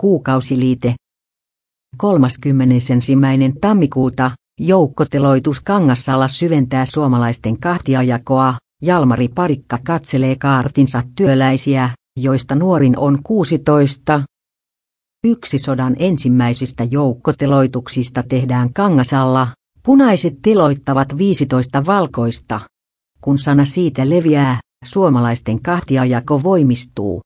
Kuukausiliite 31. tammikuuta joukkoteloitus Kangassalla syventää suomalaisten kahtiajakoa. Jalmari Parikka katselee kaartinsa työläisiä, joista nuorin on 16. Yksi sodan ensimmäisistä joukkoteloituksista tehdään Kangasalla, punaiset teloittavat 15 valkoista. Kun sana siitä leviää, suomalaisten kahtiajako voimistuu.